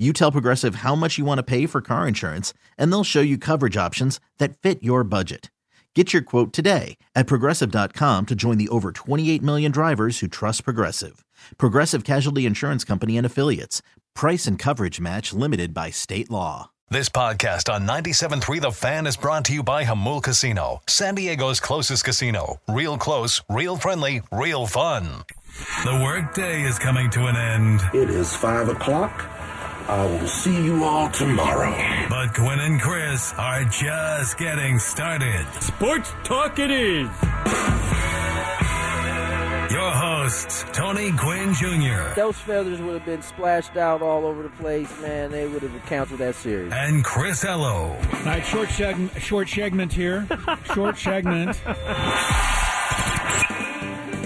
You tell Progressive how much you want to pay for car insurance, and they'll show you coverage options that fit your budget. Get your quote today at progressive.com to join the over 28 million drivers who trust Progressive. Progressive Casualty Insurance Company and Affiliates. Price and coverage match limited by state law. This podcast on 97.3 The Fan is brought to you by Jamul Casino, San Diego's closest casino. Real close, real friendly, real fun. The workday is coming to an end. It is 5 o'clock. I will see you all tomorrow. But Gwynn and Chris are just getting started. Sports Talk it is. Your hosts, Tony Gwynn Jr. Those feathers would have been splashed out all over the place, man. They would have canceled that series. and Chris Ello. All right, short, seg- short segment here. Short segment.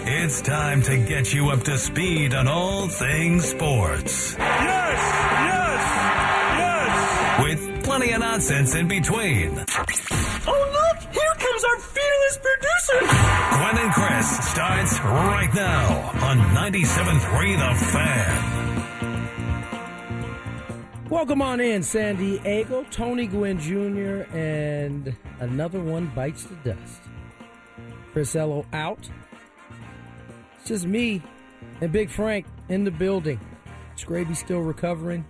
It's time to get you up to speed on all things sports. Plenty of nonsense in between. Oh, look! Here comes our fearless producer! Gwynn and Chris starts right now on 97.3 The Fan. Welcome on in, San Diego. Tony Gwynn Jr. and another one bites the dust. Chris Ello out. It's just me and Big Frank in the building. Scraby still recovering,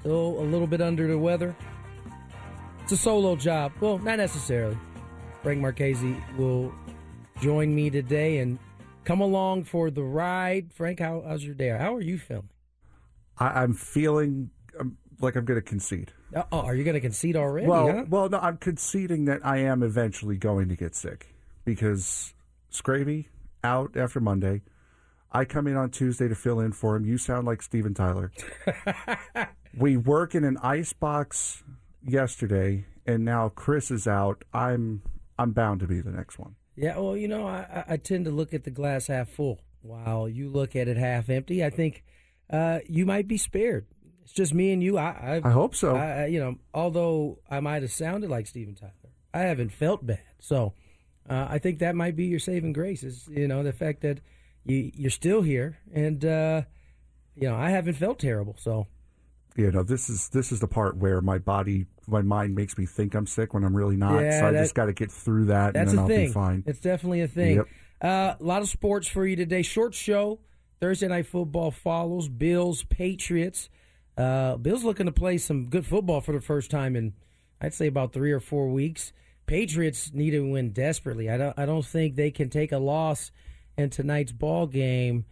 still a little bit under the weather. It's a solo job. Well, not necessarily. Frank Marchese will join me today and come along for the ride. Frank, how, how's your day? How are you feeling? I, I'm feeling um, like I'm going to concede. Oh, are you going to concede already? well, huh? well, no, I'm conceding that I am eventually going to get sick because Scraby out after Monday. I come in on Tuesday to fill in for him. You sound like Steven Tyler. we work in an ice box yesterday, and now Chris is out. I'm I'm bound to be the next one. Yeah, well, you know, I, I- I tend to look at the glass half full while you look at it half empty. I think uh, you might be spared. It's just me and you. I, I hope so. I, I- you know, although I might have sounded like Steven Tyler, I haven't felt bad. So uh, I think that might be your saving grace. Is you know the fact that you you're still here, and uh, you know I haven't felt terrible. So you know, this is this is the part where my body, my mind makes me think I'm sick when I'm really not. Yeah, so I that- just got to get through that, and then I'll thing. be fine. It's definitely a thing. Yep. Uh, a lot of sports for you today. Short show. Thursday night football follows. Bills, Patriots. Uh, Bills looking to play some good football for the first time in, I'd say, about three or four weeks. Patriots need to win desperately. I don't. I don't think they can take a loss in tonight's ball game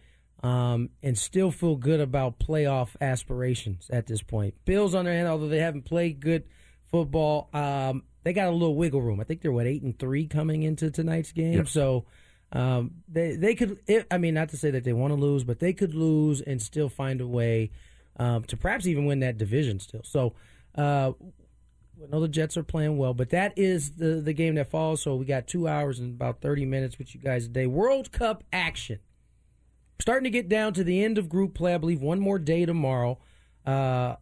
um, and still feel good about playoff aspirations at this point. Bills on their hand, although they haven't played good football, um, they got a little wiggle room. I think they're what eight and three coming into tonight's game. Yep. So um, they they could. It, I mean, not to say that they want to lose, but they could lose and still find a way um, to perhaps even win that division. Still, so. Uh, I know the Jets are playing well, but that is the the game that falls. So we got two hours and about thirty minutes with you guys today. World Cup action starting to get down to the end of group play. I believe one more day tomorrow. Uh,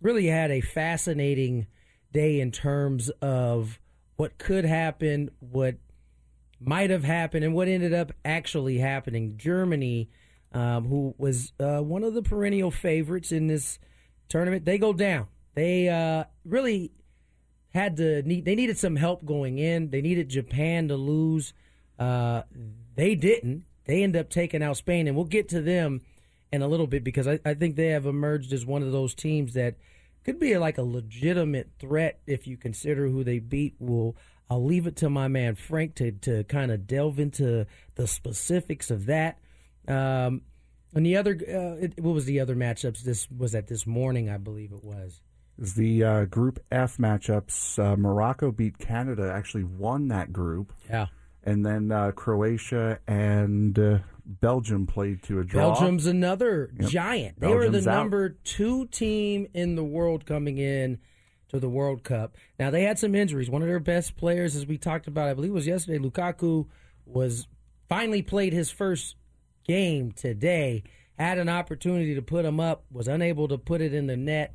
really had a fascinating day in terms of what could happen, what might have happened, and what ended up actually happening. Germany, um, who was uh, one of the perennial favorites in this tournament, they go down. They uh, really had to need. They needed some help going in. They needed Japan to lose. Uh, they didn't. They end up taking out Spain, and we'll get to them in a little bit because I, I think they have emerged as one of those teams that could be like a legitimate threat if you consider who they beat. Will I'll leave it to my man Frank to to kind of delve into the specifics of that. Um, And the other, uh, it, what was the other matchups? This was at this morning, I believe it was. Is the uh, Group F matchups. Uh, Morocco beat Canada, actually won that group. Yeah. And then uh, Croatia and uh, Belgium played to a draw. Belgium's another Yep. giant. They were Belgium's the out. number two team in the world coming in to the World Cup. Now they had some injuries. One of their best players, as we talked about, I believe it was yesterday, Lukaku was finally played his first game today. Had an opportunity to put him up, was unable to put it in the net,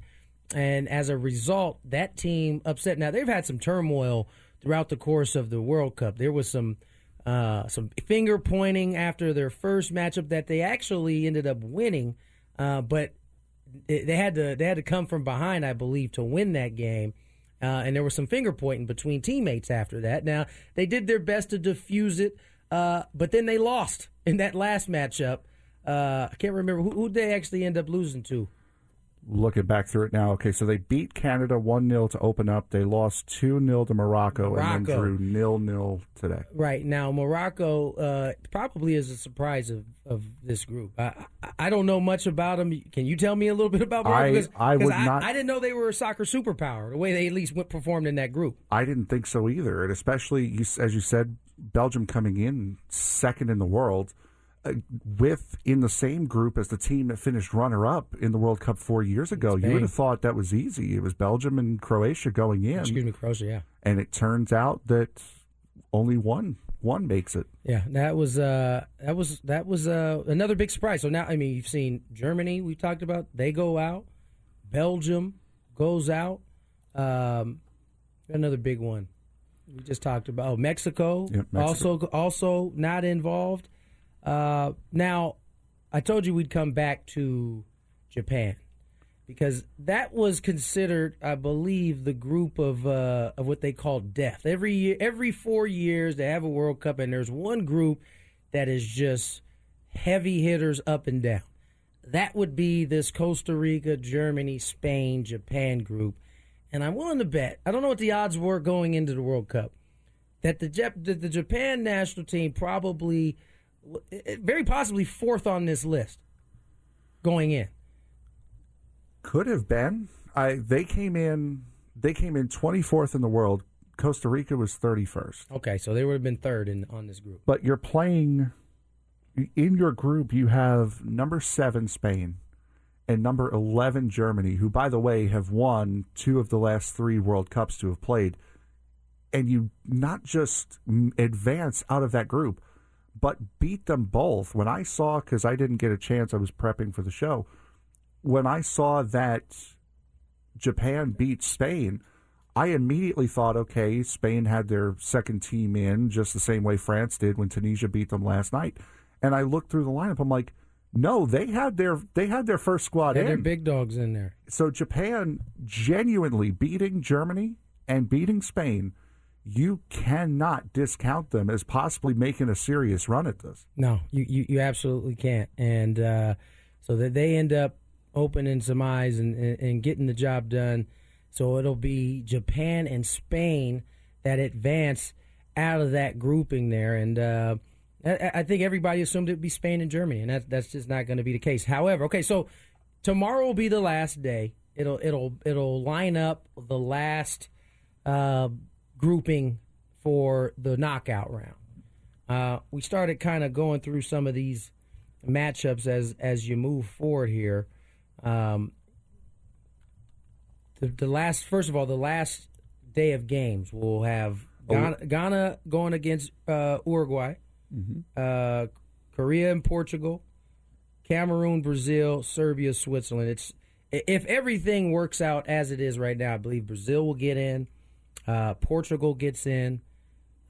and as a result, that team upset. Now they've had some turmoil throughout the course of the World Cup. There was some uh, some finger pointing after their first matchup that they actually ended up winning, uh, but they had to they had to come from behind, I believe, to win that game. Uh, and there was some finger pointing between teammates after that. Now they did their best to diffuse it, uh, but then they lost in that last matchup. Uh, I can't remember who who they actually end up losing to. Looking back through it now, okay, so they beat Canada 1 0 to open up. They lost 2 0 to Morocco, and then drew nil nil today. Right now, Morocco uh, probably is a surprise of, of this group. I, I I don't know much about them. Can you tell me a little bit about Morocco? I- Because- I would not- I didn't know they were a soccer superpower. The way they at least went performed in that group. I didn't think so either, and especially as you said, Belgium coming in second in the world, with in the same group as the team that finished runner up in the World Cup four years ago. You would have thought that was easy. It was Belgium and Croatia going in, Excuse me, Croatia. Yeah. and it turns out that only one one makes it. Yeah, that was uh, that was that was uh, another big surprise. So now, I mean, you've seen Germany. We talked about they go out. Belgium goes out. Um, another big one. We just talked about oh, Mexico, Mexico. Also, also not involved. Uh, now, I told you we'd come back to Japan because that was considered, I believe, the group of uh, of what they call death. Every year, every four years, they have a World Cup, and there's one group that is just heavy hitters up and down. That would be this Costa Rica, Germany, Spain, Japan group, and I'm willing to bet. I don't know what the odds were going into the World Cup that the that the Japan national team probably, very possibly, fourth on this list going in. Could have been. I they came in they came in 24th in the world. Costa Rica was 31st. Okay, so they would have been third in on this group. But you're playing in your group. You have number seven Spain and number 11 Germany, who, by the way, have won two of the last three World Cups to have played. And you not just advance out of that group, but beat them both. When I saw, because I didn't get a chance, I was prepping for the show. When I saw that Japan beat Spain, I immediately thought, okay, Spain had their second team in just the same way France did when Tunisia beat them last night. And I looked through the lineup. I'm like, no, they had their they had their first squad They had their big dogs in there. so Japan genuinely beating Germany and beating Spain, you cannot discount them as possibly making a serious run at this. No, you, you, you absolutely can't. And uh, so that they end up opening some eyes and, and, and getting the job done. So it'll be Japan and Spain that advance out of that grouping there. And uh, I, I think everybody assumed it'd be Spain and Germany, and that's that's just not going to be the case. However, okay, so tomorrow will be the last day. It'll it'll it'll line up the last uh, grouping for the knockout round. Uh, we started kind of going through some of these matchups as as you move forward here. Um, the, the last, first of all, the last day of games, we'll have Ghana, Ghana going against uh, Uruguay, uh, Korea and Portugal, Cameroon, Brazil, Serbia, Switzerland. It's if everything works out as it is right now, I believe Brazil will get in, uh, Portugal gets in,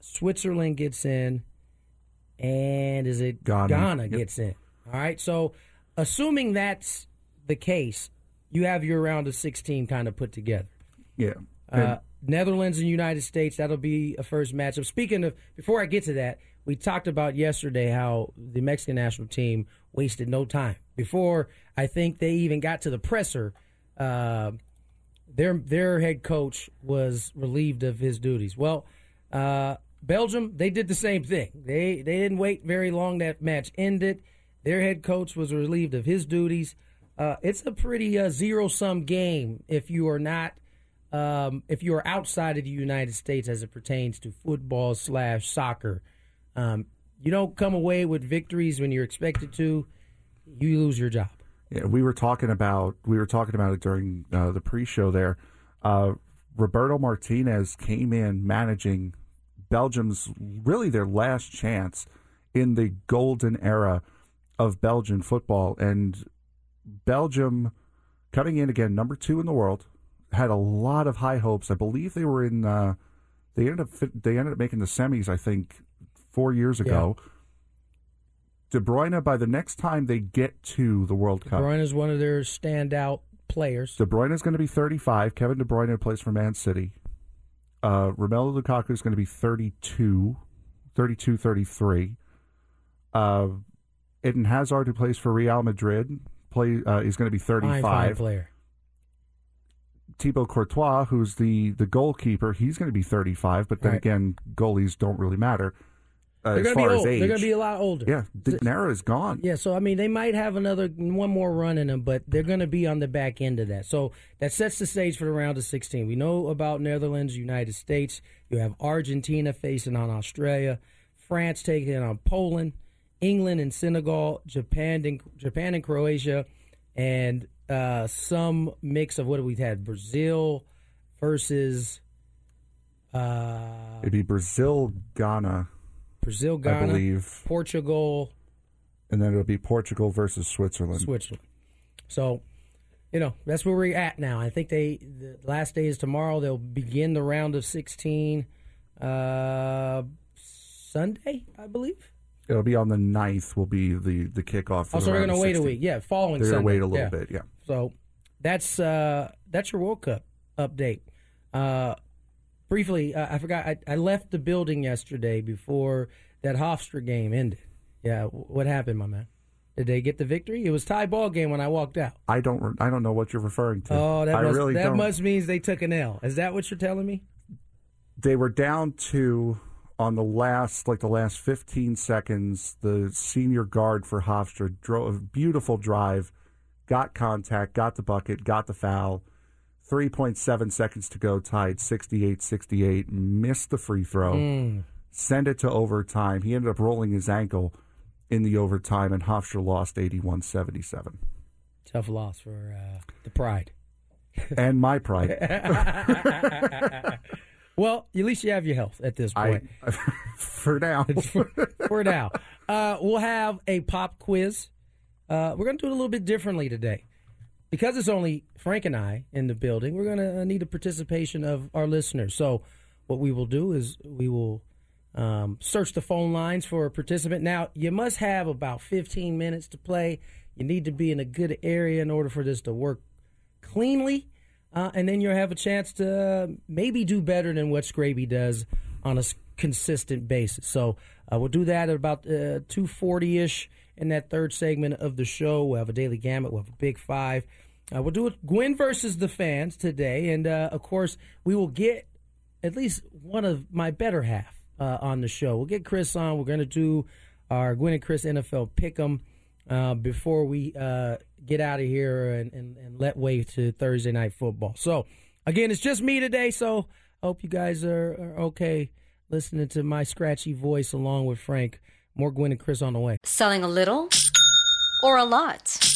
Switzerland gets in, and is it Ghana. Yep. gets in? All right. So, assuming that's the case, you have your round of 16 kind of put together. Yeah. Uh, Netherlands and United States, that'll be a first matchup. Speaking of, before I get to that, we talked about yesterday how the Mexican national team wasted no time. Before I think they even got to the presser, uh, their their head coach was relieved of his duties. Well, uh, Belgium, they did the same thing. They they didn't wait very long. That match ended. Their head coach was relieved of his duties. Uh, it's a pretty uh, zero sum game if you are not um, if you are outside of the United States as it pertains to football slash soccer. Um, you don't come away with victories when you're expected to. You lose your job. Yeah, we were talking about we were talking about it during uh, the pre-show there. Uh, Roberto Martinez came in managing Belgium's really their last chance in the golden era of Belgian football, and Belgium coming in again number two in the world had a lot of high hopes. I believe they were in. Uh, they ended up they ended up making the semis. I think four years ago. Yeah. De Bruyne, by the next time they get to the World De Cup, De Bruyne is one of their standout players. De Bruyne is going to be 35. Kevin De Bruyne plays for Man City. Uh, Romelu Lukaku is going to be 32, 32, 33. Uh, Eden Hazard, who plays for Real Madrid, play uh, is going to be 35. Fine, fine player. Thibaut Courtois, who's the, the goalkeeper, he's going to be 35, but then right. again, goalies don't really matter. Uh, They're going to be. They're going to be a lot older. Yeah, Dignera is gone. Yeah, so I mean, they might have another one more run in them, but they're going to be on the back end of that. So that sets the stage for the round of 16. We know about Netherlands, United States. You have Argentina facing on Australia, France taking on Poland, England and Senegal, Japan and Japan and Croatia, and uh, some mix of what we've had Brazil versus. Uh, It'd be Brazil, Ghana. Brazil, Ghana, I believe. Portugal, and then it'll be Portugal versus Switzerland. Switzerland. So, you know, that's where we're at now. I think they the last day is tomorrow. They'll begin the round of sixteen uh, Sunday, I believe. It'll be on the 9th will be the the kickoff. For oh, so they're going to wait a week. Yeah, following. They're going to wait a little yeah. bit. Yeah. So that's uh, that's your World Cup update. Uh, briefly, uh, I forgot. I, I, left the building yesterday before that Hofstra game ended. Yeah, what happened, my man? Did they get the victory? It was tie ball game when I walked out. I don't. I don't know what you're referring to. Oh, that I must, really that don't. must means they took an L. Is that what you're telling me? They were down to on the last, like the last 15 seconds. The senior guard for Hofstra drove a beautiful drive, got contact, got the bucket, got the foul 3.7 seconds to go, tied 68 68, missed the free throw, mm. send it to overtime. He ended up rolling his ankle in the overtime, and Hofstra lost 81 77. Tough loss for uh, the pride. and my pride. well, at least you have your health at this point. I, for now. for, for, now. Uh, we'll have a pop quiz. Uh, we're going to do it a little bit differently today because it's only Frank and I in the building, we're going to need the participation of our listeners. So, what we will do is we will um, search the phone lines for a participant. Now, you must have about 15 minutes to play. You need to be in a good area in order for this to work cleanly. Uh, and then you'll have a chance to maybe do better than what Scraby does on a consistent basis. So uh, we'll do that at about uh, 240 ish in that third segment of the show. We'll have a daily gamut. We'll have a big five. Uh, we'll do it Gwynn versus the fans today, and uh, of course we will get at least one of my better half uh, on the show. We'll get Chris on. We're going to do our Gwynn and Chris NFL pick'em uh, before we uh, get out of here and, and, and, let way to Thursday night football. So again, it's just me today. So I hope you guys are, are okay listening to my scratchy voice along with Frank. More Gwynn and Chris on the way. Selling a little or a lot.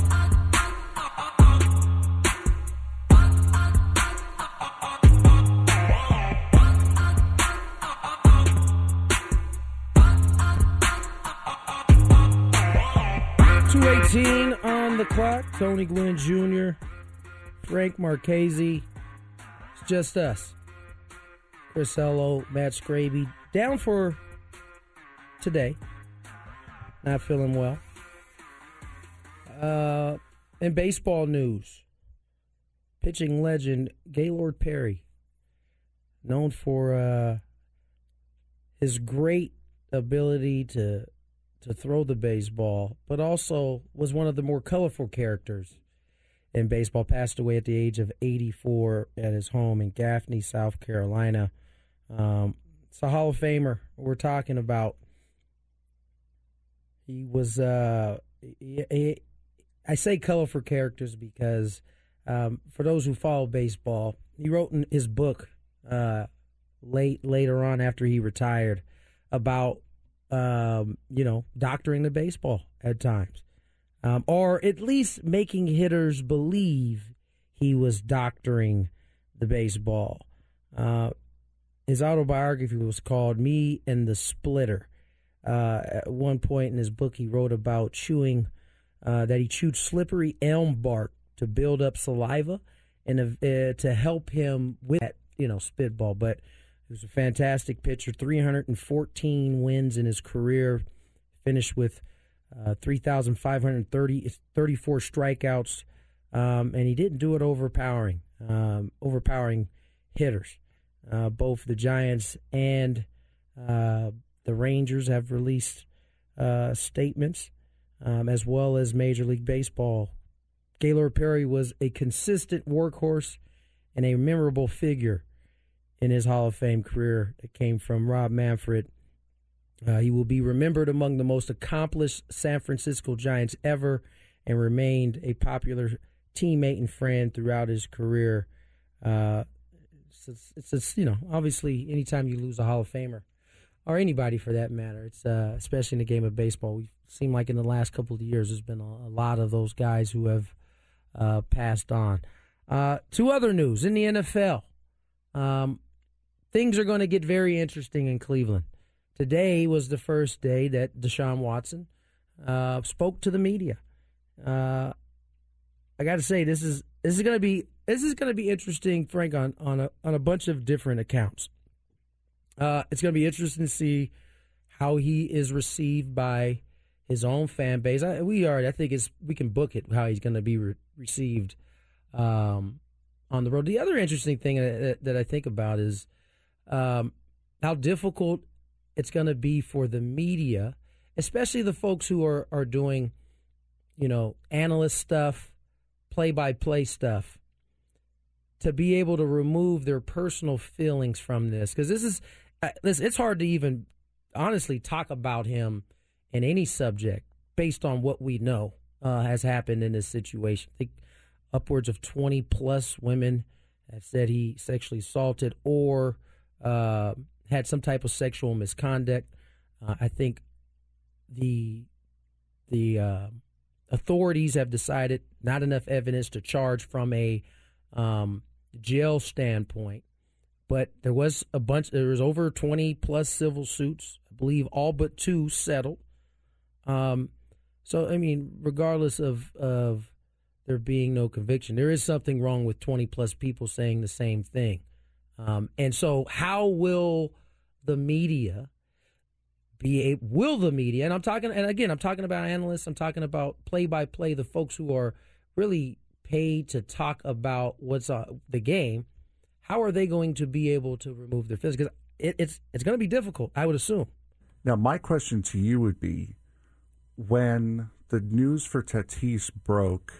Two eighteen on the clock. Tony Gwynn Jr., Frank Marchese. It's just us. Chris Ello, Matt Scraby, down for today. Not feeling well. Uh, in baseball news, pitching legend Gaylord Perry, known for uh, his great ability to to throw the baseball, but also was one of the more colorful characters in baseball. Passed away at the age of 84 at his home in Gaffney, South Carolina. Um, it's a Hall of Famer we're talking about. He was, uh, he, he, I say colorful characters because um, for those who follow baseball, he wrote in his book uh, late later on after he retired about um, you know, doctoring the baseball at times, um, or at least making hitters believe he was doctoring the baseball. Uh, his autobiography was called "Me and the Spitter." Uh, at one point in his book, he wrote about chewing uh, that he chewed slippery elm bark to build up saliva and uh, to help him with that, you know, spitball, but. He was a fantastic pitcher, 314 wins in his career, finished with uh, 3,530, 34 strikeouts, um, and he didn't do it overpowering, um, overpowering hitters. Uh, both the Giants and uh, the Rangers have released uh, statements, um, as well as Major League Baseball. Gaylord Perry was a consistent workhorse and a memorable figure in his Hall of Fame career that came from Rob Manfred. Uh, he will be remembered among the most accomplished San Francisco Giants ever and remained a popular teammate and friend throughout his career. Uh, it's, it's, it's, you know, obviously, anytime you lose a Hall of Famer, or anybody for that matter, it's uh, especially in the game of baseball, we seem like in the last couple of years, there's been a, a lot of those guys who have uh, passed on. Uh, two other news in the NFL. Um, things are going to get very interesting in Cleveland. Today was the first day that Deshaun Watson uh, spoke to the media. Uh, I got to say this is this is going to be this is going to be interesting, Frank, on on a on a bunch of different accounts. Uh, it's going to be interesting to see how he is received by his own fan base. I, we are, I think, it's we can book it how he's going to be re- received um, on the road. The other interesting thing that, that I think about is um, how difficult it's going to be for the media, especially the folks who are, are doing, you know, analyst stuff, play by play stuff, to be able to remove their personal feelings from this. Because this is, uh, it's hard to even honestly talk about him in any subject based on what we know uh, has happened in this situation. I think upwards of 20 plus women have said he sexually assaulted or uh, had some type of sexual misconduct. Uh, I think the the uh, authorities have decided not enough evidence to charge from a um, jail standpoint. But there was a bunch. There was over twenty plus civil suits. I believe all but two settled. Um, so I mean, regardless of of there being no conviction, there is something wrong with twenty plus people saying the same thing. Um, and so, how will the media be? A, will the media? And I'm talking, and again, I'm talking about analysts. I'm talking about play by play, the folks who are really paid to talk about what's uh, the game. How are they going to be able to remove their feelings? Because it, it's it's going to be difficult, I would assume. Now, my question to you would be: when the news for Tatis broke,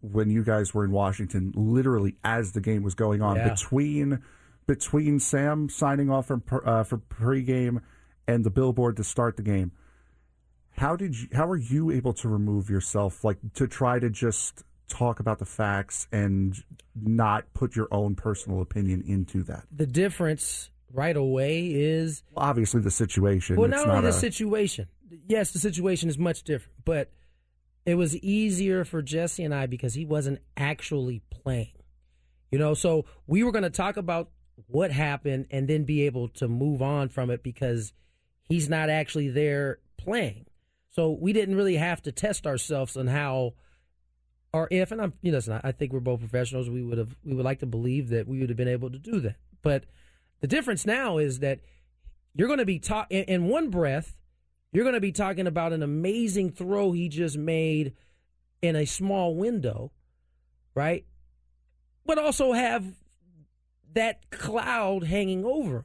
when you guys were in Washington, literally as the game was going on, Yeah. between between Sam signing off from uh, for pregame and the billboard to start the game, how did you? How are you able to remove yourself, like to try to just talk about the facts and not put your own personal opinion into that? The difference right away is Obviously, the situation. Well, it's not only the a- situation. Yes, the situation is much different, but it was easier for Jesse and I because he wasn't actually playing. You know, so we were going to talk about what happened and then be able to move on from it because he's not actually there playing. So we didn't really have to test ourselves on how or if and I'm you know listen, I think we're both professionals. We would have we would like to believe that we would have been able to do that. But the difference now is that you're going to be talk in, in one breath. You're going to be talking about an amazing throw he just made in a small window, right? But also have that cloud hanging over. him.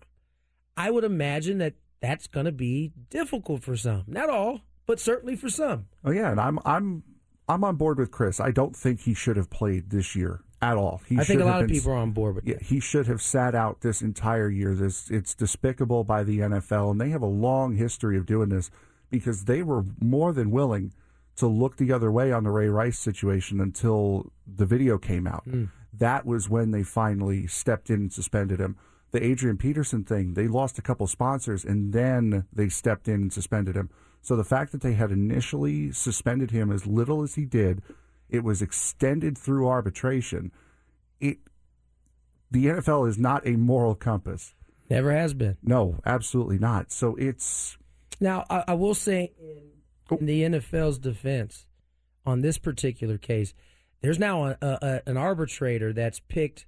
I would imagine that that's going to be difficult for some. Not all, but certainly for some. Oh yeah, and I'm I'm I'm on board with Chris. I don't think he should have played this year at all. He I think a lot of people are on board with Yeah, he should have sat out this entire year. This it's despicable by the NFL, and they have a long history of doing this because they were more than willing to look the other way on the Ray Rice situation until the video came out. Hmm. That was when they finally stepped in and suspended him. The Adrian Peterson thing, they lost a couple sponsors and then they stepped in and suspended him. So the fact that they had initially suspended him as little as he did, it was extended through arbitration. It the NFL is not a moral compass. Never has been. No, absolutely not. So it's Now, I, I will say, in, in the NFL's defense, on this particular case, there's now a, a, an arbitrator that's picked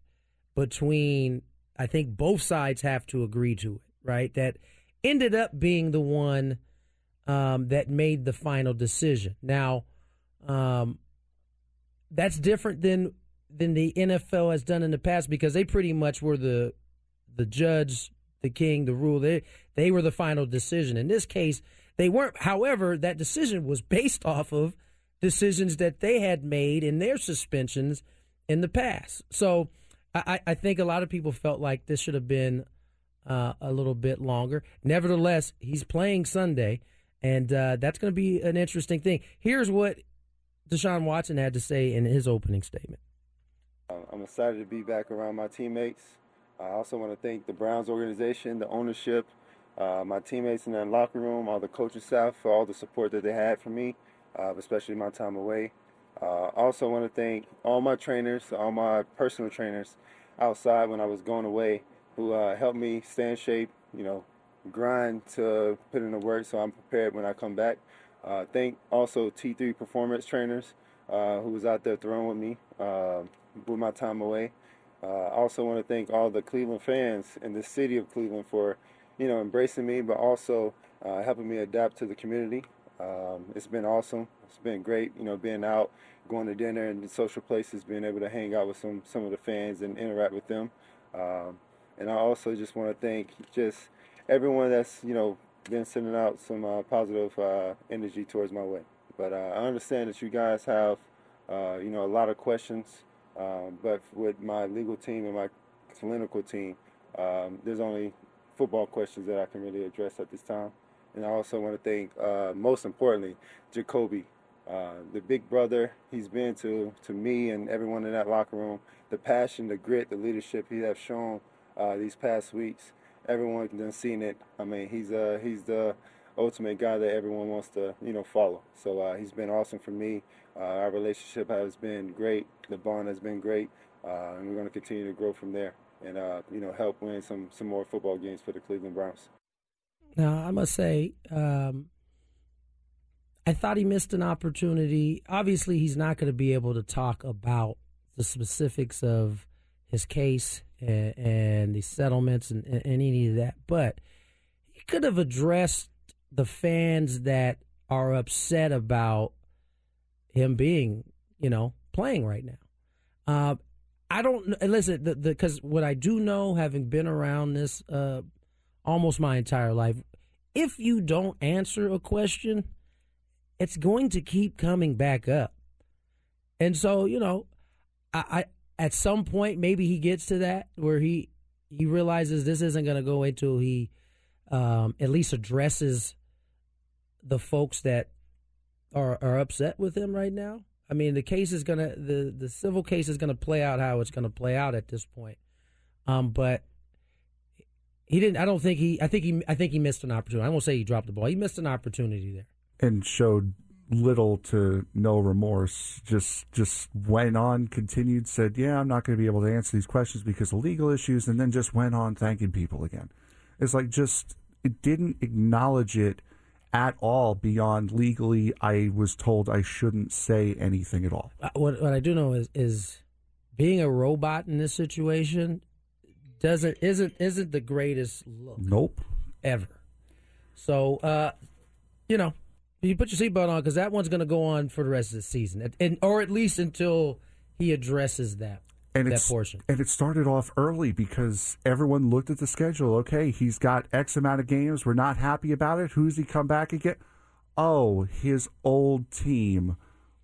between. I think both sides have to agree to it, right? That ended up being the one um, that made the final decision. Now, um, that's different than than the NFL has done in the past because they pretty much were the the judge, the king, the rule. They they were the final decision. In this case, they weren't. However, that decision was based off of decisions that they had made in their suspensions in the past. So I, I think a lot of people felt like this should have been uh, a little bit longer. Nevertheless, he's playing Sunday, and uh, that's going to be an interesting thing. Here's what Deshaun Watson had to say in his opening statement. Uh, I'm excited to be back around my teammates. I also want to thank the Browns organization, the ownership, uh, my teammates in the locker room, all the coaching staff for all the support that they had for me, uh, especially my time away. Uh, also want to thank all my trainers, all my personal trainers outside when I was going away who uh, helped me stay in shape, you know, grind to put in the work so I'm prepared when I come back. Uh, thank also T3 performance trainers uh, who was out there throwing with me uh, with my time away. Uh, I also want to thank all the Cleveland fans in the city of Cleveland for, you know, embracing me, but also uh, helping me adapt to the community. Um, it's been awesome. It's been great, you know, being out, going to dinner and social places, being able to hang out with some some of the fans and interact with them. Um, and I also just want to thank just everyone that's you know been sending out some uh, positive uh, energy towards my way. But uh, I understand that you guys have uh, you know a lot of questions, um, but with my legal team and my clinical team, um, there's only football questions that I can really address at this time. And I also want to thank, uh, most importantly, Jacoby, uh, the big brother he's been to to me and everyone in that locker room. The passion, the grit, the leadership he has shown uh, these past weeks. Everyone done seen it. I mean, he's uh he's the ultimate guy that everyone wants to you know follow. So uh, he's been awesome for me. Uh, our relationship has been great. The bond has been great, uh, and we're going to continue to grow from there and you know help win some some more football games for the Cleveland Browns. Now, I must say, um, I thought he missed an opportunity. Obviously, he's not going to be able to talk about the specifics of his case and, and the settlements and, and any of that, but he could have addressed the fans that are upset about him being, you know, playing right now. Uh, I don't listen because what I do know, having been around this uh, almost my entire life, if you don't answer a question, it's going to keep coming back up. And so, you know, I, I at some point maybe he gets to that where he he realizes this isn't going to go until he um, at least addresses the folks that are are upset with him right now. I mean, the case is gonna the the civil case is gonna play out how it's gonna play out at this point. Um, but he didn't. I don't think he. I think he. I think he missed an opportunity. I won't say he dropped the ball. He missed an opportunity there and showed little to no remorse. Just just went on, continued, said, "Yeah, I'm not going to be able to answer these questions because of legal issues," and then just went on thanking people again. It's like just it didn't acknowledge it at all beyond legally. I was told I shouldn't say anything at all. Uh, what what I do know is is being a robot in this situation doesn't isn't isn't the greatest look. Nope. Ever. So uh, you know, you put your seatbelt on because that one's going to go on for the rest of the season, and or at least until he addresses that and that portion. And it started off early because everyone looked at the schedule. Okay, he's got X amount of games. We're not happy about it. Who's he come back again? Oh, his old team.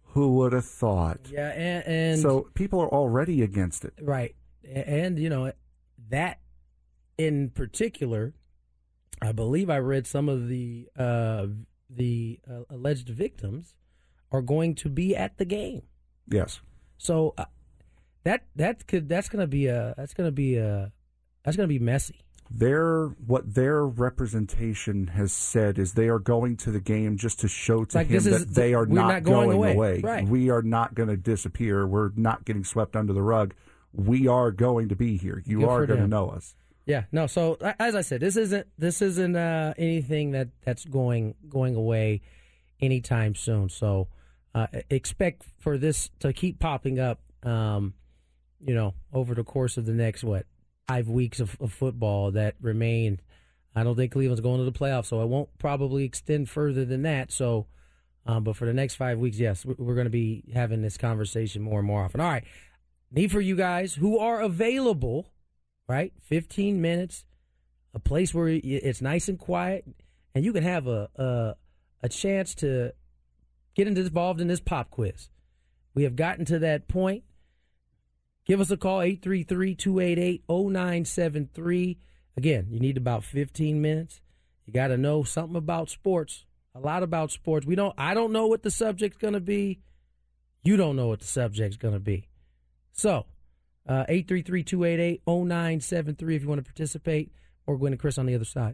Who would have thought? Yeah, and, and so people are already against it, right? And you know that in particular, I believe I read some of the uh, the uh, alleged victims are going to be at the game. Yes. So uh, that that could that's going to be a that's going to be a that's going to be messy. Their what their representation has said is they are going to the game just to show to like him that they are not, not, going, going away. away. Right. We are not going to disappear. We're not getting swept under the rug. We are going to be here. You Good are going to know us. Yeah, no. So as I said, this isn't this isn't uh, anything that that's going going away anytime soon. So uh, expect for this to keep popping up. Um, you know, over the course of the next what five weeks of, of football that remain. I don't think Cleveland's going to the playoffs, so it won't probably extend further than that. So, um, but for the next five weeks, yes, we're, we're going to be having this conversation more and more often. All right, need for you guys who are available right? 15 minutes, a place where it's nice and quiet, and you can have a a, a chance to get involved in this pop quiz. We have gotten to that point. Give us a call, 833-288-0973. Again, you need about 15 minutes. You got to know something about sports, a lot about sports. We don't I don't know what the subject's going to be. You don't know what the subject's going to be. So, uh, 833-288-0973 if you want to participate or Gwynn and Chris on the other side.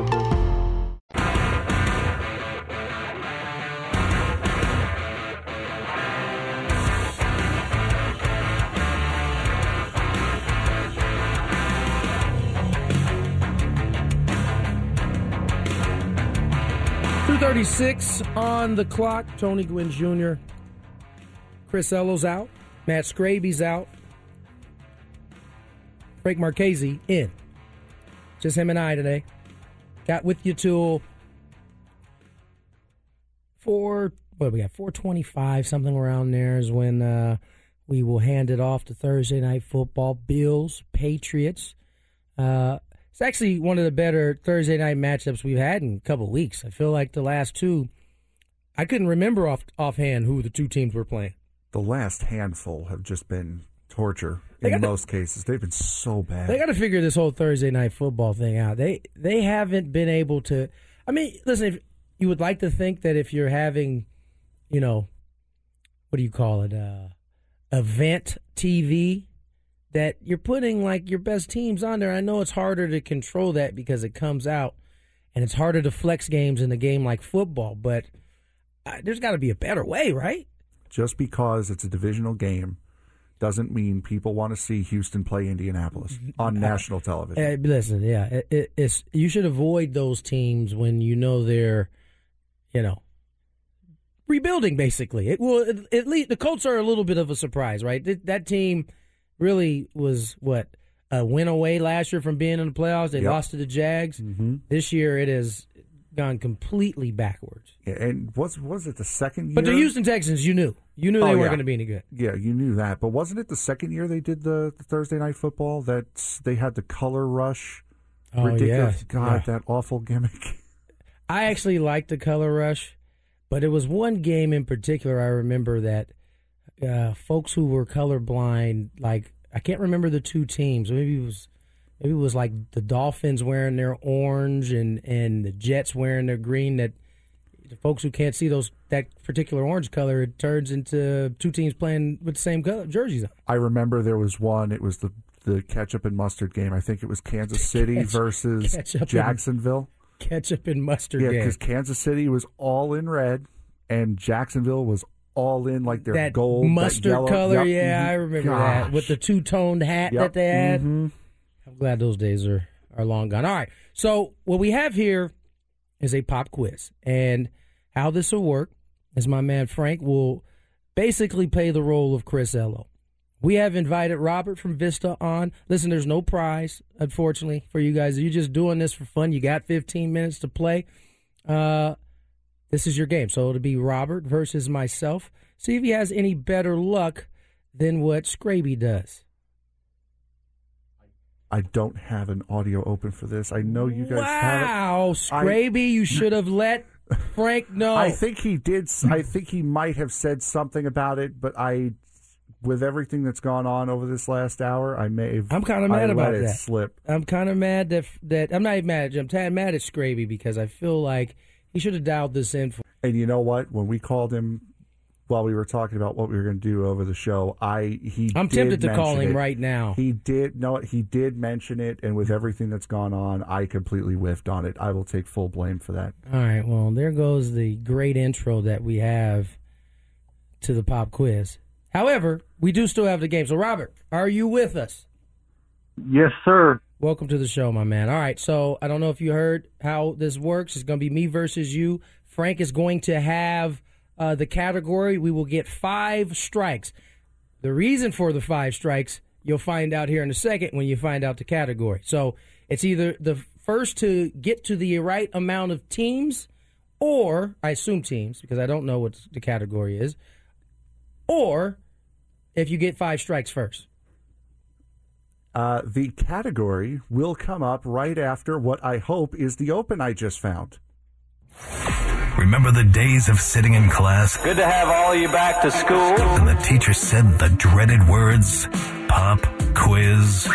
236 on the clock. Tony Gwynn Jr. Chris Ello's out. Matt Scraby's out. Frank Marchese in. Just him and I today. Got with you till four. What we got? Four twenty-five, something around there is when uh, we will hand it off to Thursday night football. Bills, Patriots. Uh, it's actually one of the better Thursday night matchups we've had in a couple weeks. I feel like the last two, I couldn't remember off offhand who the two teams were playing. The last handful have just been torture in most cases. They've been so bad. They got to figure this whole Thursday night football thing out. They they haven't been able to. I mean, listen, if you would like to think that if you're having, you know, what do you call it, uh, event TV, that you're putting like your best teams on there. I know it's harder to control that because it comes out, and it's harder to flex games in a game like football. But uh, there's got to be a better way, right? Just because it's a divisional game doesn't mean people want to see Houston play Indianapolis on national television. Uh, listen, yeah, it, it, it's you should avoid those teams when you know they're, you know, rebuilding. Basically, it will at- at least the Colts are a little bit of a surprise, right? That, that team really was what a win away last year from being in the playoffs. They Yep. lost to the Jags. Mhm. This year, it has gone completely backwards. Yeah, and was was it the second year? But the Houston Texans, you knew, you knew they Oh, weren't yeah. going to be any good. Yeah, you knew that. But wasn't it the second year they did the, the Thursday night football that they had the color rush? Oh, Ridiculous. yeah. God, that awful gimmick. I actually liked the color rush, but it was one game in particular I remember that uh, folks who were colorblind, like I can't remember the two teams. Maybe it was maybe it was like the Dolphins wearing their orange and and the Jets wearing their green. That the folks who can't see those that particular orange color, it turns into two teams playing with the same color jerseys on. I remember there was one. It was the the ketchup and mustard game. I think it was Kansas City Ketchup- versus ketchup and- Jacksonville. Ketchup and mustard Yeah, because Kansas City was all in red, and Jacksonville was all in like their that gold, that mustard yellow- color. Yep, Yeah, mhm. I remember that with the two toned hat Yep, that they had. mhm. I'm glad those days are are long gone. All right, so what we have here is a pop quiz, and how this will work is my man Frank will basically play the role of Chris Ello. We have invited Robert from Vista on. Listen, there's no prize, unfortunately, for you guys. You're just doing this for fun. You got 15 minutes to play. Uh, this is your game. So it'll be Robert versus myself. See if he has any better luck than what Scraby does. I don't have an audio open for this. I know you guys have it. Wow, Scraby, you should have let Frank know. I think he did. I think he might have said something about it, but I, with everything that's gone on over this last hour, I may have. I'm kind of I mad let about it that. Slip. I'm kind of mad that that I'm not even mad. at you. I'm tad mad at Scraby because I feel like he should have dialed this in for. And you know what? When we called him while we were talking about what we were going to do over the show, I he. I'm did tempted to call him it. right now. He did no. He did mention it, and with everything that's gone on, I completely whiffed on it. I will take full blame for that. All right, well, there goes the great intro that we have to the pop quiz. However, we do still have the game. So, Robert, are you with us? Yes, sir. Welcome to the show, my man. All right, so I don't know if you heard how this works. It's going to be me versus you. Frank is going to have uh, the category. We will get five strikes. The reason for the five strikes, you'll find out here in a second when you find out the category. So it's either the first to get to the right amount of teams, or I assume teams because I don't know what the category is, or if you get five strikes first. Uh, the category will come up right after what I hope is the open I just found. Remember the days of sitting in class? Good to have all you back to school. And the teacher said the dreaded words pop quiz.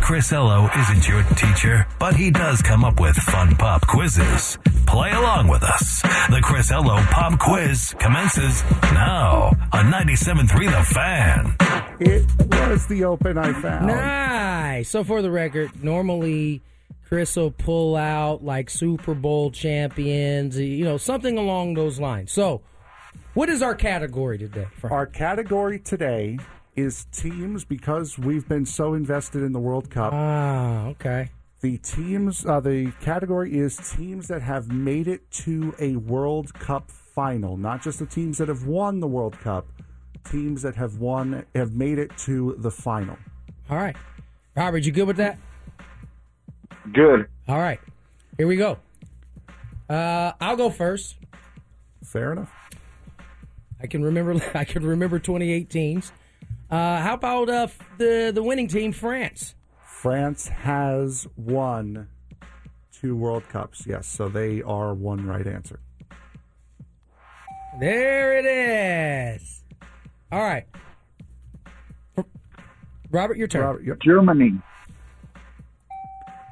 Chris Ello isn't your teacher, but he does come up with fun pop quizzes. Play along with us. The Chris Ello pop quiz commences now on 97.3 The Fan. It was the open I found. Nice. So for the record, normally Chris will pull out like Super Bowl champions, you know, something along those lines. So, what is our category today? Frank? Our category today is teams because we've been so invested in the World Cup. Ah, okay. The teams, uh, the category is teams that have made it to a World Cup final, not just the teams that have won the World Cup, teams that have won, have made it to the final. All right. Robert, you good with that? Good. All right. Here we go. Uh, I'll go first. Fair enough. I can remember. I can remember 2018s. Uh, how about uh, the the winning team, France? France has won two World Cups. Yes, so they are one right answer. There it is. All right. Robert, your turn. Robert, yep. Germany.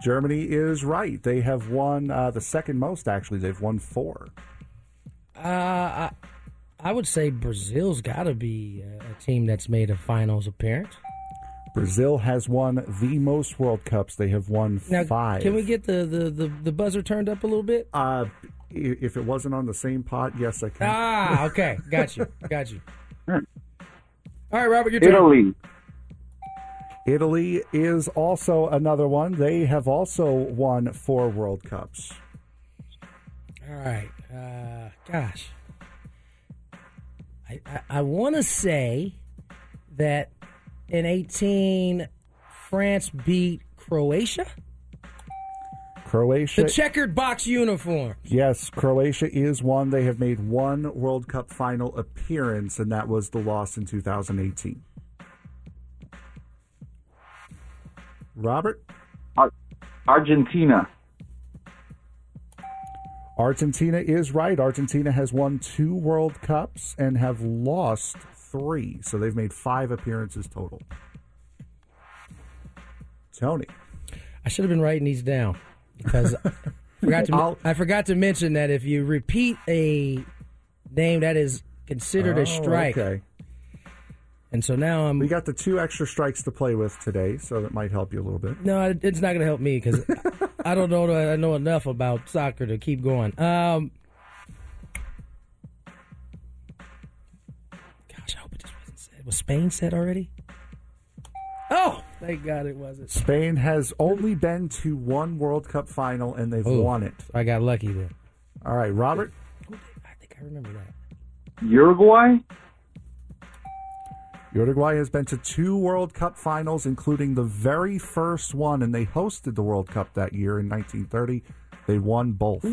Germany is right. They have won uh, the second most. Actually, they've won four. Uh, I, I would say Brazil's got to be a, a team that's made a finals appearance. Brazil has won the most World Cups. They have won Now, five. can we get the, the, the, the buzzer turned up a little bit? Uh, if it wasn't on the same pot, yes, I can. Ah, okay. Got you. Got you. All right, Robert, your turn. Italy. Italy is also another one. They have also won four World Cups. All right. Uh, gosh. I, I, I want to say that in 18, France beat Croatia. Croatia. The checkered box uniform. Yes, Croatia is one. They have made one World Cup final appearance, and that was the loss in 2018. Robert? Ar- Argentina. Argentina is right. Argentina has won two World Cups and have lost three. So they've made five appearances total. Tony. I should have been writing these down because I forgot to. I'll- forgot to mention that if you repeat a name, that is considered Oh, a strike. Okay. And so now I'm. We got the two extra strikes to play with today, so that might help you a little bit. No, it's not going to help me because I don't know I know enough about soccer to keep going. Um, Was Spain said already? Oh, thank God it wasn't. Spain has only been to one World Cup final, and they've Ooh, won it. I got lucky there. All right, Robert. I think I remember that. Uruguay. Uruguay has been to two World Cup finals, including the very first one, and they hosted the World Cup that year in 1930. They won both.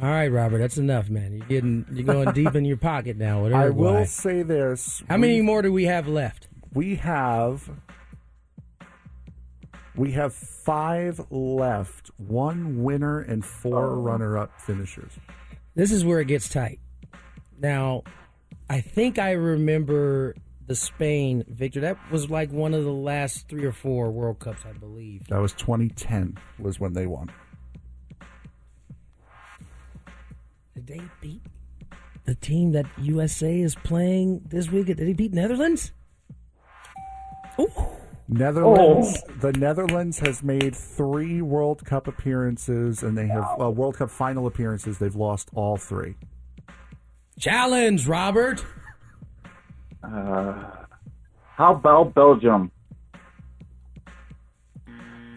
All right, Robert, that's enough, man. You're getting you're going deep in your pocket now. With I will say this: How many more do we have left? we have we have five left, one winner and four oh. runner-up finishers. This is where it gets tight. Now, I think I remember the Spain victory. That was like one of the last three or four World Cups, I believe. That was 2010 was when they won. Did they beat the team that USA is playing this week? Did they beat Netherlands? Netherlands. The Netherlands has made three World Cup appearances, and they have uh, World Cup final appearances. They've lost all three. Challenge, Robert. Uh, how about Belgium?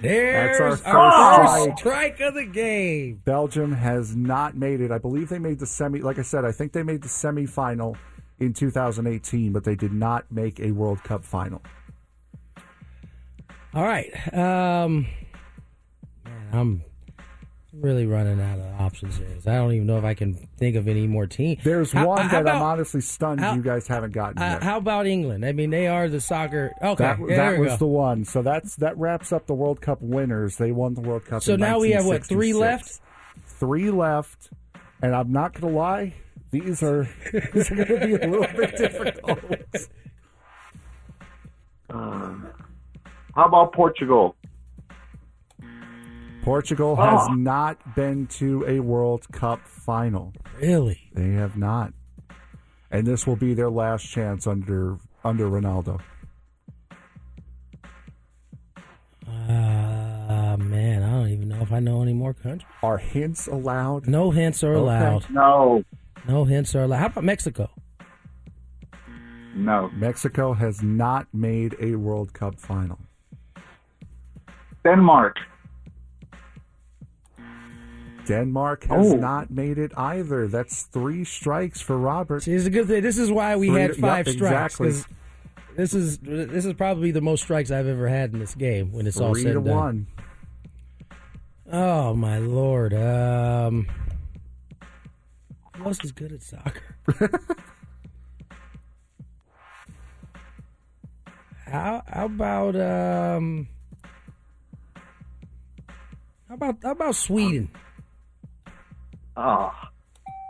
There's That's our our first first strike of the game. Belgium has not made it. I believe they made the semi. Like I said, I think they made the semifinal in 2018, but they did not make a World Cup final. All right. Um, man, I'm really running out of options here. I don't even know if I can think of any more teams. There's How- one how that I'm honestly stunned how- you guys haven't gotten Uh, yet. how about England? I mean, they are the soccer. Okay, that yeah, that was go. the one. So that's that wraps up the World Cup winners. They won the World Cup. So in now we have, what, three left? Three left, and I'm not going to lie. These are these are going to be a little bit difficult. Um, how about Portugal? Portugal has Oh. not been to a World Cup final. Really? They have not. And this will be their last chance under under Ronaldo. Uh, man, I don't even know if I know any more countries. Are hints allowed? No hints are Okay. allowed. No. No hints are allowed. How about Mexico? No. Mexico has not made a World Cup final. Denmark. Denmark has Oh. not made it either. That's three strikes for Robert. See, it's a good thing. This is why we Three had five yep, strikes. exactly. This is this is probably the most strikes I've ever had in this game when it's all Three said to and done. one. Oh my lord! Um, who else is good at soccer? how how about um? How about how about Sweden? Ah.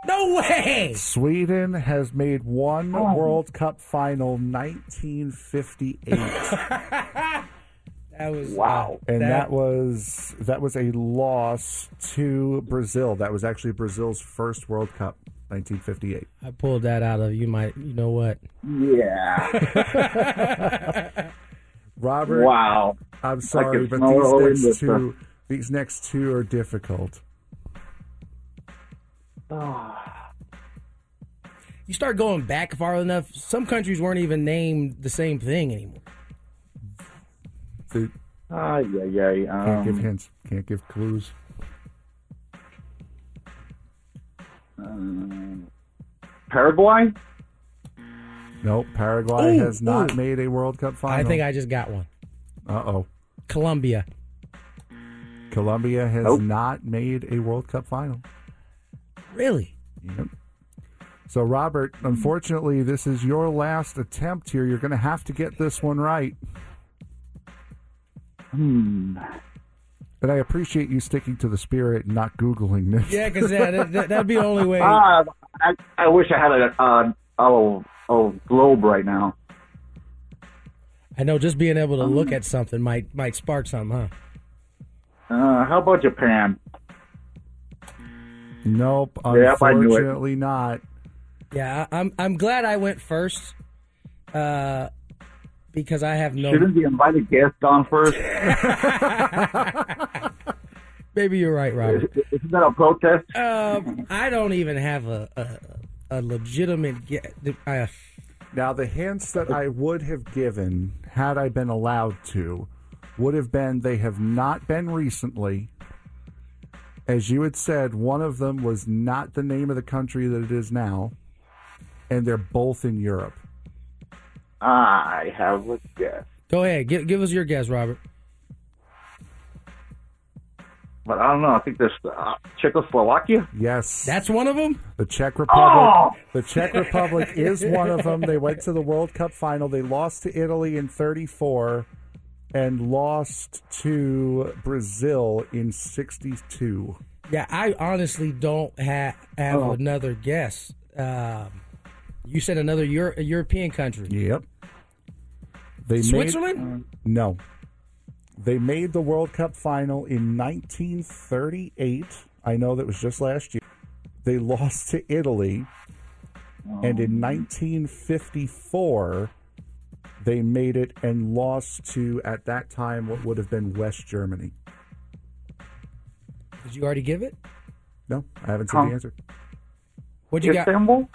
No way! Sweden has made one Oh. World Cup final 1958. That was Wow. and that, was that was a loss to Brazil. That was actually Brazil's first World Cup, 1958. I pulled that out of you. Might you know what? Yeah. Robert, Wow. I'm sorry, but smell it all in these next two these next two are difficult. You start going back far enough. Some countries weren't even named the same thing anymore. The, Ah, yeah, yeah. can't give Um, hints. Can't give clues. um, Paraguay? Nope. Paraguay Ooh, has not ooh. made a World Cup final. I think I just got one. Uh oh. Colombia. Colombia has Nope. not made a World Cup final. Really? Yep. So, Robert, unfortunately, this is your last attempt here. You're going to have to get this one right. Hmm. And I appreciate you sticking to the spirit and not Googling this. Yeah, because that, that, that'd be the only way. Ah, I, I wish I had a, uh, oh, oh, globe right now. I know just being able to look at something might might spark something, huh? Uh, how about Japan? Nope, Yep, I knew it. unfortunately not. Yeah, I, I'm I'm glad I went first, uh, because I have no. Shouldn't the invited guest on first? Maybe you're right, Robert. Isn't that a protest? Um, I don't even have a a, a legitimate get. Uh, Now, the hints that I would have given, had I been allowed to, would have been they have not been recently. As you had said, one of them was not the name of the country that it is now, and they're both in Europe. I have a guess. go ahead, give give us your guess, Robert. But I don't know. I think there's uh, Czechoslovakia. Yes, That's one of them. the Czech Republic. Oh! The Czech Republic is one of them. They went to the World Cup final. They lost to Italy in 34 and lost to Brazil in 62. Yeah, I honestly don't ha- have Oh. another guess. Um, you said another Euro- a European country. Yep. They made- Switzerland? no. They made the World Cup final in 1938. I know that was just last year. They lost to Italy. And in 1954, they made it and lost to, at that time, what would have been West Germany. Did you already give it? No, I haven't seen Huh. the answer. What'd you got? Istanbul?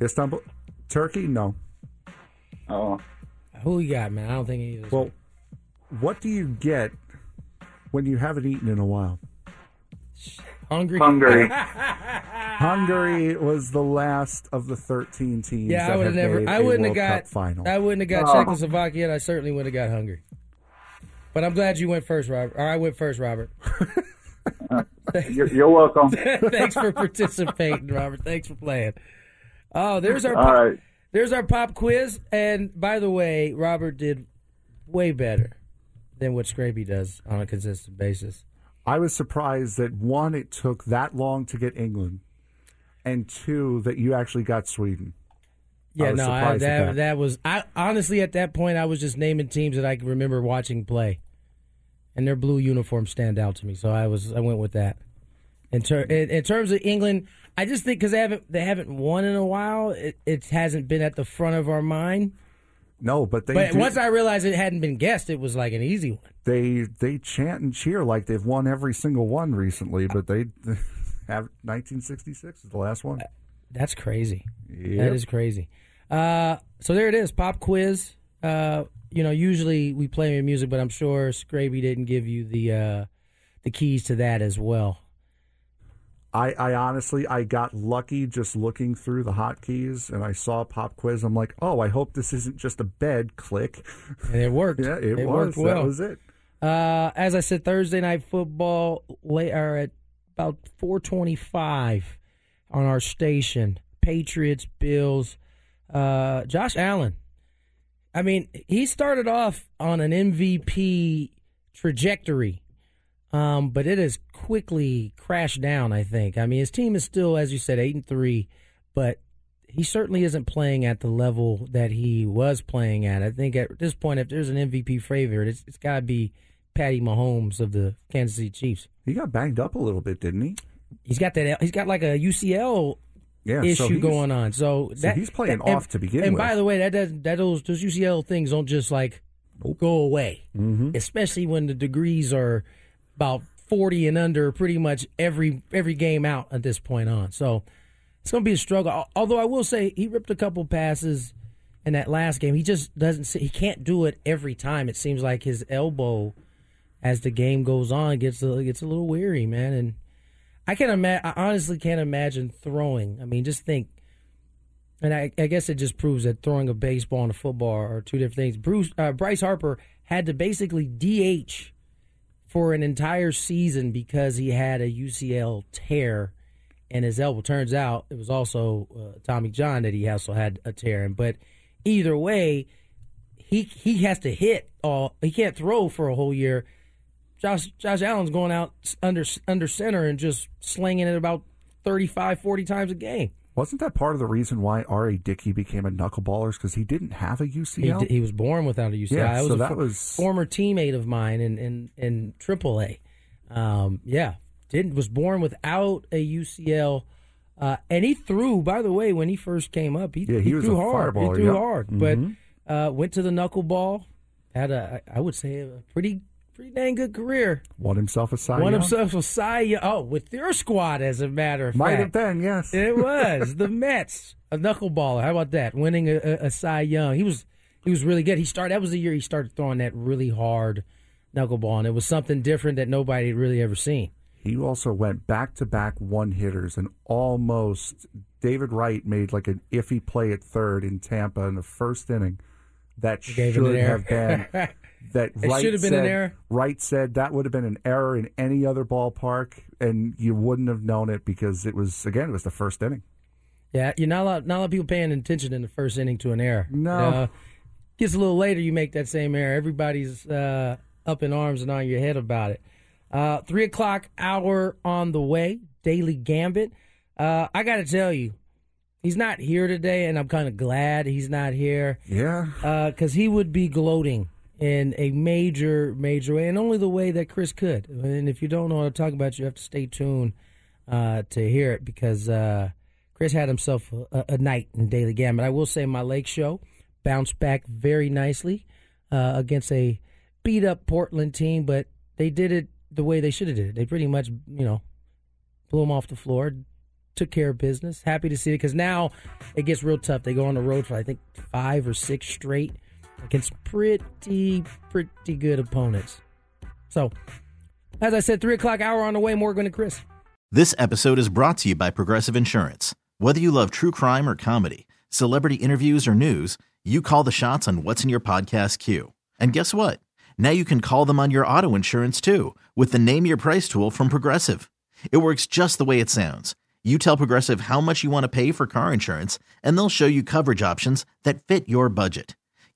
Istanbul? Turkey? No. Oh. Who you got, man? I don't think any of. Well, what do you get when you haven't eaten in a while? Hungry. Hungary. Hungary was the last of the 13 teams. Yeah, that I would have have never. made I a wouldn't have got. Cup final. I wouldn't have got Oh. Czechoslovakia. and I certainly wouldn't have got Hungary. But I'm glad you went first, Robert. Or I went first, Robert. You're, you're welcome. Thanks for participating, Robert. Thanks for playing. Oh, there's our All pop, right. there's our pop quiz. And by the way, Robert did way better than what Scraby does on a consistent basis. I was surprised that one, it took that long to get England, and two, that you actually got Sweden. I Yeah, was no, I, that, that. that was I honestly at that point I was just naming teams that I can remember watching play, and their blue uniforms stand out to me. So I was I went with that. In, ter- in, in terms of England, I just think because they haven't they haven't won in a while, it, it hasn't been at the front of our mind. No, but they but do- once I realized it hadn't been guessed, it was like an easy one. they they chant and cheer like they've won every single one recently, but they have 1966 is the last one. That's crazy. Yep. That is crazy. Uh, so there it is, pop quiz. Uh, you know, usually we play your music, but I'm sure Scraby didn't give you the uh, the keys to that as well. I, I honestly, I got lucky just looking through the hotkeys, and I saw pop quiz. I'm like, oh, I hope this isn't just a bed. Click, and it worked. yeah, it, It was. worked well. That was it. Uh, as I said, Thursday night football late or at about four twenty-five on our station. Patriots, Bills. Uh, Josh Allen. I mean, he started off on an MVP trajectory, um, but it has quickly crashed down. I think. I mean, his team is still, as you said, eight and three, but he certainly isn't playing at the level that he was playing at. I think at this point, if there's an MVP favorite, it's, it's got to be Patty Mahomes of the Kansas City Chiefs. He got banged up a little bit, didn't he? He's got that. He's got like a UCL Yeah, issue he's- going on. So, so he's playing and- off to begin And with. And by the way, that does that those those UCL things don't just like go away, Mm-hmm. especially when the degrees are about forty and under, pretty much every every game out at this point on. So it's going to be a struggle. Although I will say he ripped a couple passes in that last game. He just doesn't. He can't do it every time. It seems like his elbow, as the game goes on, gets a, gets a little weary, man. And I can't imagine. I honestly can't imagine throwing. I mean, just think. And I, I guess it just proves that throwing a baseball and a football are two different things. Bruce uh, Bryce Harper had to basically DH for an entire season because he had a UCL tear in his elbow. Turns out it was also uh, Tommy John that he also had a tear in. But either way, he he has to hit all. He can't throw for a whole year. Josh Josh Allen's going out under under center and just slinging it about 35, 40 times a game. Wasn't that part of the reason why R.A. Dickey became a knuckleballer? Because he didn't have a He, UCL? d- he was born without a UCL. Yeah, I was so a that was- former teammate of mine in in in AAA. Um, yeah, didn't was born without a UCL, uh, and he threw. By the way, when he first came up, he, Yeah, he was threw hard. He threw yep. hard, Mhm. but uh, went to the knuckleball. Had a, I would say a pretty pretty dang good career. Won himself a Cy Young. Won himself a Cy Young. Oh, with your squad, as a matter of Might fact. Might have been, yes. It was the Mets, a knuckleballer. How about that? Winning a, a, a Cy Young. He was he was really good. He started. That was the year he started throwing that really hard knuckleball, and it was something different that nobody had really ever seen. He also went back to back one hitters and almost David Wright made like an iffy play at third in Tampa in the first inning. That Gave should it an error. have been that It Wright should have been an said- error. Wright said that would have been an error in any other ballpark, and you wouldn't have known it because it was again it was the first inning. Yeah, you're not a lot, not a lot of people paying attention in the first inning to an error. No. Uh, gets a little later, you make that same error. Everybody's uh, up in arms and on your head about it. Uh, three o'clock hour on the way. Daily Gambit. Uh, I got to tell you, he's not here today, and I'm kind of glad he's not here. Yeah. Because he would be gloating in a major, major way, and only the way that Chris could. And if you don't know what I'm talking about, you have to stay tuned uh, to hear it because uh, Chris had himself a, a night in Daily Gambit. I will say my Lake Show bounced back very nicely uh, against a beat up Portland team, but they did it the way they should have did it. They pretty much, you know, blew them off the floor, took care of business. Happy to see it because now it gets real tough. They go on the road for I think five or six straight against pretty pretty good opponents. So, as I said, three o'clock hour on the way. Morgan and Chris. This episode is brought to you by Progressive Insurance. Whether you love true crime or comedy, celebrity interviews or news, you call the shots on what's in your podcast queue. And guess what? Now you can call them on your auto insurance too with the Name Your Price tool from Progressive. It works just the way it sounds. You tell Progressive how much you want to pay for car insurance, and they'll show you coverage options that fit your budget.